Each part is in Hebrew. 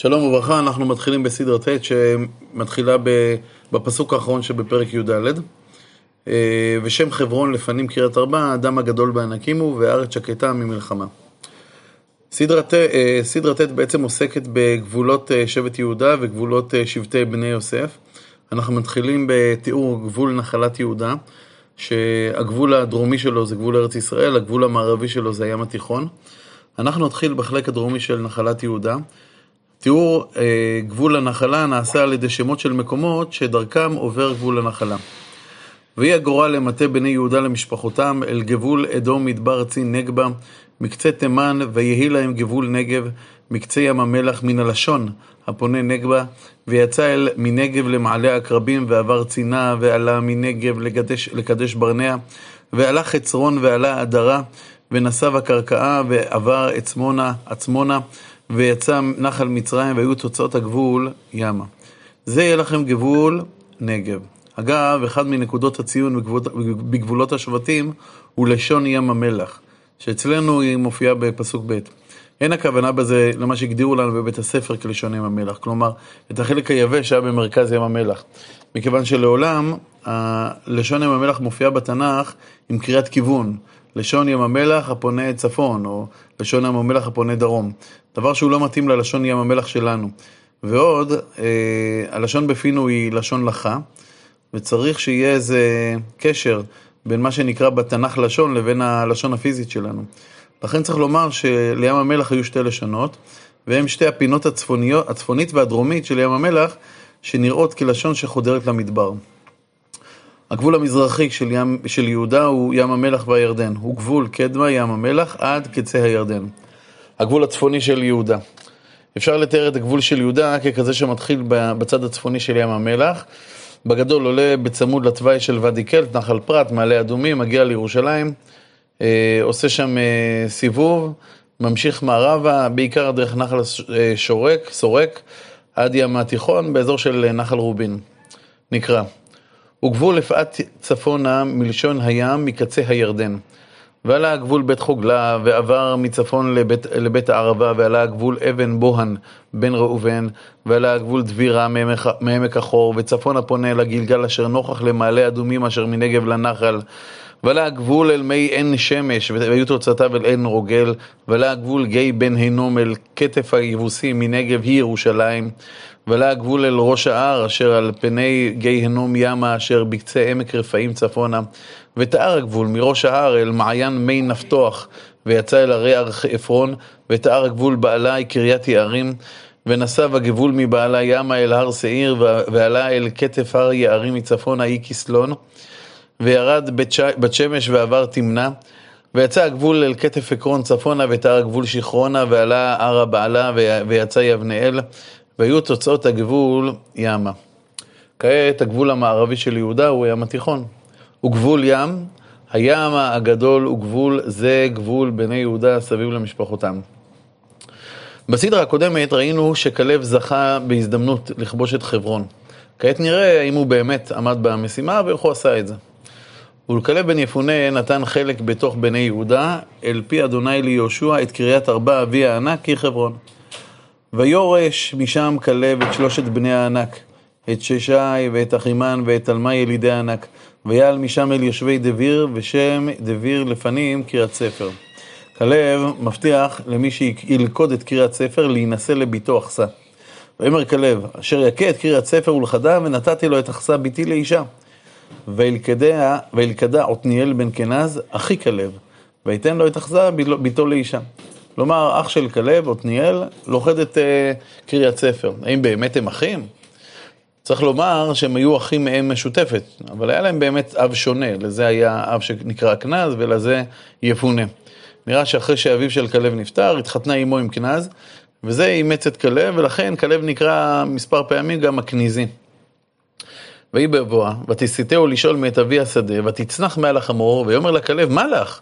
שלום וברכה, אנחנו מתחילים בסדרה ט' שמתחילה בפסוק האחרון שבפרק י"ד. אה, ושם חברון לפנים קריית ארבע, האדם הגדול בענקים הוא, והארץ שקטה ממלחמה. סדרה ט' אה, בעצם עוסקת בגבולות אה, שבט יהודה וגבולות שבטי בני יוסף. אנחנו מתחילים בתיאור גבול נחלת יהודה, שהגבול הדרומי שלו זה גבול ארץ ישראל, הגבול המערבי שלו זה הים התיכון. אנחנו נתחיל בחלק הדרומי של נחלת יהודה. תיאור אה, גבול הנחלה נעשה על ידי שמות של מקומות שדרכם עובר גבול הנחלה. ויהי הגורל למטה בני יהודה למשפחותם אל גבול אדום מדבר צין נגבה, מקצה תימן, ויהי להם גבול נגב, מקצה ים המלח מן הלשון הפונה נגבה, ויצא אל מנגב למעלה עקרבים, ועבר צינה, ועלה מנגב לקדש, לקדש ברנע, ועלה חצרון ועלה עדרה, ונסב הקרקעה, ועבר עצמונה, עצמונה, ויצא נחל מצרים, והיו תוצאות הגבול ימה. זה יהיה לכם גבול נגב. אגב, אחד מנקודות הציון בגבולות, בגבולות השבטים הוא לשון ים המלח, שאצלנו היא מופיעה בפסוק ב'. אין הכוונה בזה למה שהגדירו לנו בבית הספר כלשון ים המלח, כלומר, את החלק היבש שהיה במרכז ים המלח. מכיוון שלעולם, לשון ים המלח מופיעה בתנ"ך עם קריאת כיוון. לשון ים המלח הפונה צפון, או לשון ים המלח הפונה דרום. דבר שהוא לא מתאים ללשון ים המלח שלנו. ועוד, אה, הלשון בפינו היא לשון לחה, וצריך שיהיה איזה קשר בין מה שנקרא בתנ"ך לשון לבין הלשון הפיזית שלנו. לכן צריך לומר שלים המלח היו שתי לשונות, והן שתי הפינות הצפוניות, הצפונית והדרומית של ים המלח, שנראות כלשון שחודרת למדבר. הגבול המזרחי של, ים, של יהודה הוא ים המלח והירדן. הוא גבול קדמה ים המלח עד קצה הירדן. הגבול הצפוני של יהודה. אפשר לתאר את הגבול של יהודה ככזה שמתחיל בצד הצפוני של ים המלח. בגדול עולה בצמוד לתוואי של ואדי קלט, נחל פרת, מעלה אדומים, מגיע לירושלים, אה, עושה שם אה, סיבוב, ממשיך מערבה, בעיקר דרך נחל אה, שורק, סורק, עד ים התיכון, באזור של נחל רובין. נקרא. וגבול אפעת צפונה מלשון הים מקצה הירדן. ועלה הגבול בית חוגלה, ועבר מצפון לבית, לבית הערבה, ועלה הגבול אבן בוהן בן ראובן, ועלה הגבול דבירה מעמק החור, וצפונה פונה לגלגל אשר נוכח למעלה אדומים אשר מנגב לנחל. ועלה הגבול אל מי עין שמש, והיו תוצאתיו אל עין רוגל, ועלה הגבול גיא בן הינום אל כתף היבוסי מנגב היא ירושלים. ועלה הגבול אל ראש ההר, אשר על פני גיא הנום ימה, אשר בקצה עמק רפאים צפונה. ותאר הגבול מראש ההר אל מעיין מי נפתוח, ויצא אל הרי הר עפרון, ותאר הגבול בעלי קריית יערים. ונסב הגבול מבעלה ימה אל הר שעיר, ועלה אל כתף הר יערים מצפונה אי כסלון. וירד בת שמש ועבר תמנה. ויצא הגבול אל כתף עקרון צפונה, ותאר הגבול שכרונה, ועלה הר הבעלה, ויצא יבנאל. והיו תוצאות הגבול ימה. כעת הגבול המערבי של יהודה הוא ים התיכון. הוא גבול ים, הים הגדול הוא גבול, זה גבול בני יהודה סביב למשפחותם. בסדרה הקודמת ראינו שכלב זכה בהזדמנות לכבוש את חברון. כעת נראה האם הוא באמת עמד במשימה ואיך הוא עשה את זה. ולכלב בן יפונה נתן חלק בתוך בני יהודה, אל פי אדוני ליהושע את קריית ארבע אבי הענק כי חברון. ויורש משם כלב את שלושת בני הענק, את ששי ואת אחימן ואת תלמי ילידי הענק, ויעל משם אל יושבי דביר, ושם דביר לפנים קריית ספר. כלב מבטיח למי שילכוד את קריית ספר להינשא לביתו אחסה. ויאמר כלב, אשר יכה את קריית ספר ולכדה, ונתתי לו את אחסה ביתי לאישה. וילכדה עתניאל בן כנז, אחי כלב, ויתן לו את אחסה ביתו לאישה. כלומר, אח של כלב, עתניאל, לוכד את uh, קריית ספר. האם באמת הם אחים? צריך לומר שהם היו אחים מאם משותפת, אבל היה להם באמת אב שונה, לזה היה אב שנקרא כנז ולזה יפונה. נראה שאחרי שאביו של כלב נפטר, התחתנה אמו עם כנז, וזה אימץ את כלב, ולכן כלב נקרא מספר פעמים גם הכניזי. ויהי בבואה, ותסיתהו לשאול מאת אבי השדה, ותצנח מעל החמור, ויאמר לכלב, מה לך?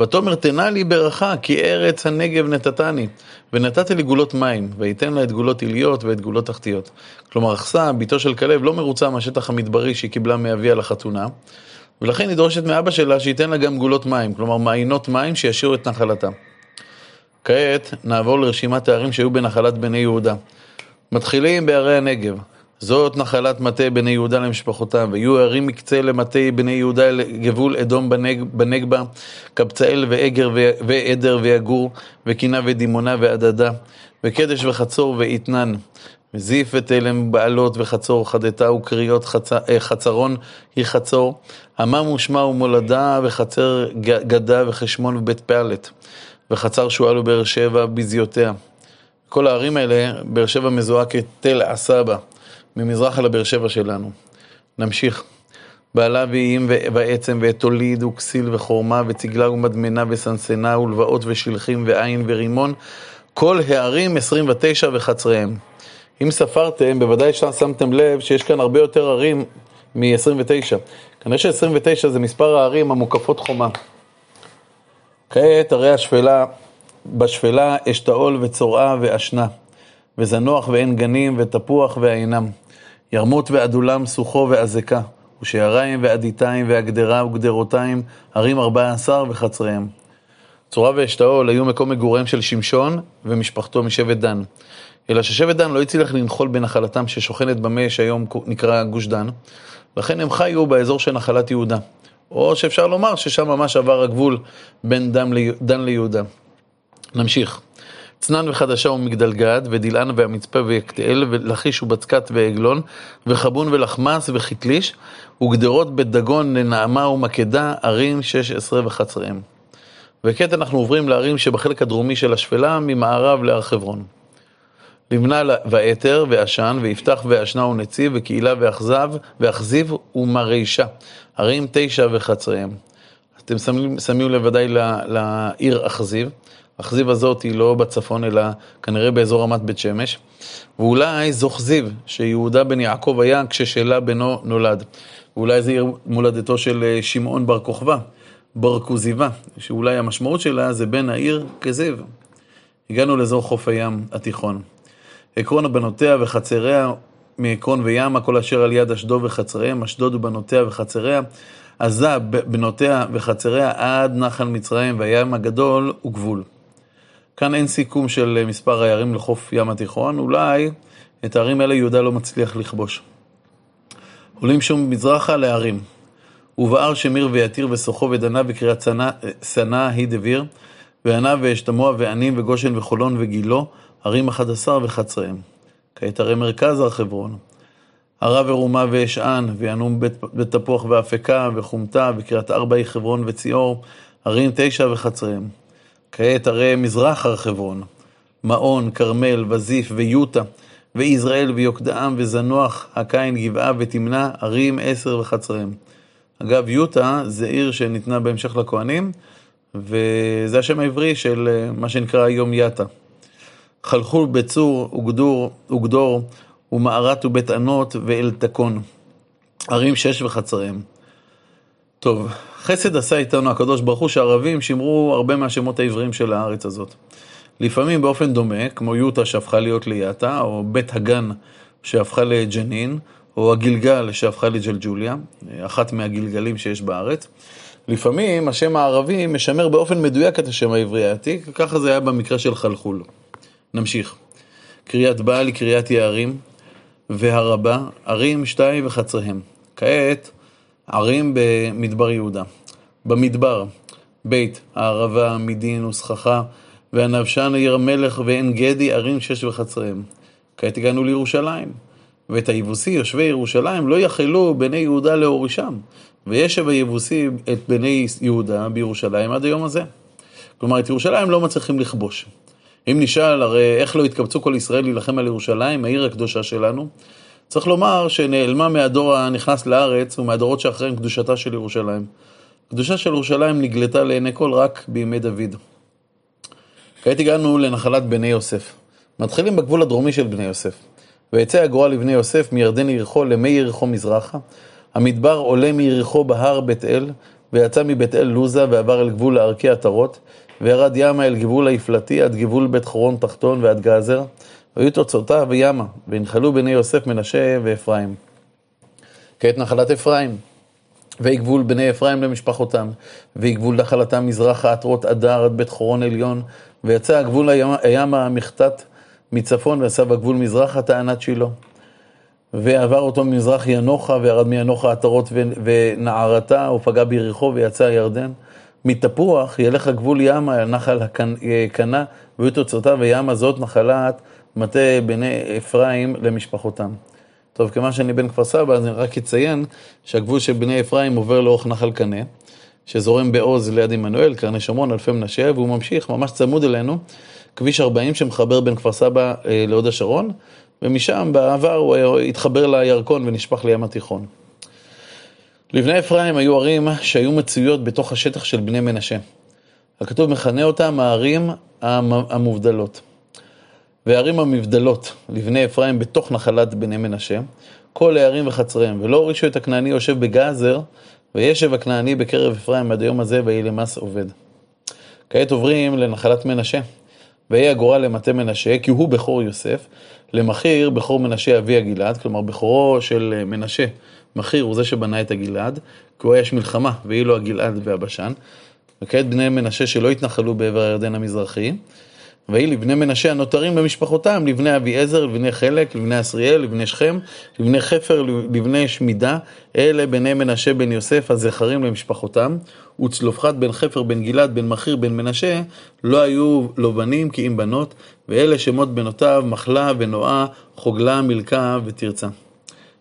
ותאמר תנה לי ברכה, כי ארץ הנגב נתתני, ונתתי לי גולות מים, ויתן לה את גולות עיליות ואת גולות תחתיות. כלומר, אחסה, בתו של כלב, לא מרוצה מהשטח המדברי שהיא קיבלה מאביה לחתונה, ולכן היא דורשת מאבא שלה שייתן לה גם גולות מים, כלומר מעיינות מים שישאירו את נחלתה. כעת נעבור לרשימת הערים שהיו בנחלת בני יהודה. מתחילים בערי הנגב. זאת נחלת מטה בני יהודה למשפחותם, ויהיו ערים מקצה למטה בני יהודה לגבול אדום בנג, בנגבה, קבצאל ועגר ועדר ויגור, וקינה ודימונה ועדדה, וקדש וחצור ואתנן, וזיף ותלם בעלות וחצור חדתה וקריות חצ... אה, חצרון היא חצור, עמם ושמה ומולדה וחצר גדה וחשמון ובית פעלת, וחצר שועל ובאר שבע בזיותיה. כל הערים האלה, באר שבע מזוהה כתל עסבה. ממזרח לבאר שבע שלנו. נמשיך. בעלה ואיים ועצם ואת תוליד וכסיל וחורמה וצגלה ומדמנה וסנסנה ולבאות ושלחים ועין ורימון כל הערים 29 וחצריהם. אם ספרתם, בוודאי שמתם לב שיש כאן הרבה יותר ערים מ-29. כנראה ש-29 זה מספר הערים המוקפות חומה. כעת הרי השפלה, בשפלה אשתאול וצורעה ואשנה, וזנוח ואין גנים ותפוח ואינם. ירמות ועדולם סוחו ועזקה, ושעריים ועדיתיים והגדרה וגדרותיים, ערים ארבע עשר וחצריהם. צורה ואשתאול היו מקום מגוריהם של שמשון ומשפחתו משבט דן. אלא ששבט דן לא הצליח לנחול בנחלתם ששוכנת במה שהיום נקרא גוש דן, לכן הם חיו באזור של נחלת יהודה. או שאפשר לומר ששם ממש עבר הגבול בין דן ליהודה. נמשיך. צנן וחדשה ומגדל גד, ודילען והמצפה ויקתאל, ולחיש ובצקת ועגלון, וחבון ולחמס וחיתליש, וגדרות בית דגון לנעמה ומקדה, ערים שש עשרה וחצריהם. וכעת אנחנו עוברים לערים שבחלק הדרומי של השפלה, ממערב להר חברון. לבנה ואתר ועשן, ויפתח ואשנה ונציב, וקהילה ואכזב, ואכזיב ומרעישה, ערים תשע וחצריהם. אתם שמים, שמים לב ודאי לעיר אכזיב. אכזיב הזאת היא לא בצפון, אלא כנראה באזור רמת בית שמש. ואולי זו כזיב, שיהודה בן יעקב היה כששלה בנו נולד. ואולי זה עיר מולדתו של אה, שמעון בר כוכבא, בר כוזיבה, שאולי המשמעות שלה זה בן העיר כזיב. הגענו לאזור חוף הים התיכון. עקרון בנותיה וחצריה מעקרון וימה, כל אשר על יד אשדוד וחצריהם, אשדוד ובנותיה וחצריה. עזה בנותיה וחצריה עד נחל מצרים והים הגדול וגבול. כאן אין סיכום של מספר הערים לחוף ים התיכון, אולי את הערים האלה יהודה לא מצליח לכבוש. עולים שום מזרחה להרים. ובער שמיר ויתיר וסוחו ודנה וקריית שנא היא דביר, וענה ואשתמוע וענים וגושן וחולון וגילו, ערים אחד עשר וחצריהם. כעת הרי מרכז הר חברון. ערה ורומה ואשען, וינום בית, תפוח ואפקה, וחומתה, וקריית ארבע היא חברון וציור, ערים תשע וחצריהם. כעת הרי מזרח הר חברון, מעון, כרמל, וזיף ויוטה, ויזרעאל ויוקדעם וזנוח, הקין, גבעה ותמנע, ערים עשר וחצריהם. אגב, יוטה זה עיר שניתנה בהמשך לכהנים, וזה השם העברי של אה, מה שנקרא היום יאטה. חלחול בצור וגדור, וגדור ומערת ובית ענות ואל תקון. ערים שש וחצריהם. טוב, חסד עשה איתנו הקדוש ברוך הוא שהערבים שימרו הרבה מהשמות העבריים של הארץ הזאת. לפעמים באופן דומה, כמו יוטה שהפכה להיות ליאטה, או בית הגן שהפכה לג'נין, או הגלגל שהפכה לג'לג'וליה, אחת מהגלגלים שיש בארץ. לפעמים השם הערבי משמר באופן מדויק את השם העברי העתיק, וככה זה היה במקרה של חלחול. נמשיך. קריית בעל היא קריית יערים, והרבה, ערים שתיים וחצריהם. כעת, ערים במדבר יהודה. במדבר, בית, הערבה, מדין וסככה, והנבשן עיר המלך ועין גדי, ערים שש וחצריהם. כעת הגענו לירושלים. ואת היבוסי, יושבי ירושלים, לא יכלו בני יהודה להורישם. וישב היבוסי את בני יהודה בירושלים עד היום הזה. כלומר, את ירושלים לא מצליחים לכבוש. אם נשאל, הרי איך לא התקבצו כל ישראל להילחם על ירושלים, העיר הקדושה שלנו? צריך לומר שנעלמה מהדור הנכנס לארץ ומהדורות שאחריהם קדושתה של ירושלים. קדושה של ירושלים נגלתה לעיני כל רק בימי דוד. כעת הגענו לנחלת בני יוסף. מתחילים בגבול הדרומי של בני יוסף. ויצא הגורל לבני יוסף מירדן יריחו למי יריחו מזרחה. המדבר עולה מיריחו בהר בית אל, ויצא מבית אל לוזה ועבר אל גבול לערכי עטרות, וירד ימה אל גבול היפלטי עד גבול בית חורון תחתון ועד גזר, והיו תוצאותיו וימה, והנחלו בני יוסף מנשה ואפרים. כעת נחלת אפרים. ויהי גבול בני אפרים למשפחותם, ויהי גבול נחלתם מזרחה עטרות אדר עד בית חורון עליון, ויצא הגבול הימה המחתת מצפון ועשה בגבול מזרחה טענת שילה. ועבר אותו ממזרח ינוחה, וירד מינוחה עטרות ונערתה, ופגע ביריחו ויצא הירדן. מתפוח ילך הגבול ימה, נחל הקנה, והיו תוצאותיו, וימה זאת נחלת מטה בני אפרים למשפחותם. טוב, כיוון שאני בן כפר סבא, אז אני רק אציין שהגבול של בני אפרים עובר לאורך נחל קנה, שזורם בעוז ליד עמנואל, קרני שומרון, אלפי מנשה, והוא ממשיך ממש צמוד אלינו, כביש 40 שמחבר בין כפר סבא אה, להוד השרון, ומשם בעבר הוא התחבר לירקון ונשפך לים התיכון. לבני אפרים היו ערים שהיו מצויות בתוך השטח של בני מנשה. הכתוב מכנה אותם הערים המובדלות. והערים המבדלות לבני אפרים בתוך נחלת בני מנשה, כל הערים וחצריהם, ולא הורישו את הכנעני יושב בגזר, וישב הכנעני בקרב אפרים עד היום הזה, ויהי למס עובד. כעת עוברים לנחלת מנשה. ויהי הגורל למטה מנשה, כי הוא בכור יוסף, למחיר בכור מנשה אבי הגלעד, כלומר בכורו של מנשה, מחיר הוא זה שבנה את הגלעד, כי הוא היה איש מלחמה, ויהי לו הגלעד והבשן. וכעת בני מנשה שלא התנחלו בעבר הירדן המזרחי, ויהי לבני מנשה הנותרים במשפחותם, לבני אביעזר, לבני חלק, לבני עשריאל, לבני שכם, לבני חפר, לבני שמידה, אלה בני מנשה בן יוסף הזכרים למשפחותם, וצלופחד בן חפר בן גלעד בן מכיר בן מנשה, לא היו לו בנים כי אם בנות, ואלה שמות בנותיו, מחלה ונועה, חוגלה, מלכה ותרצה.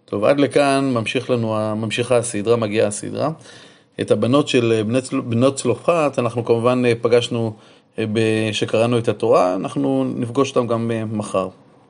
טוב, עד לכאן ממשיך לנו, ממשיכה הסדרה, מגיעה הסדרה. את הבנות של בנות צלופחד, אנחנו כמובן פגשנו כשקראנו את התורה, אנחנו נפגוש אותם גם מחר.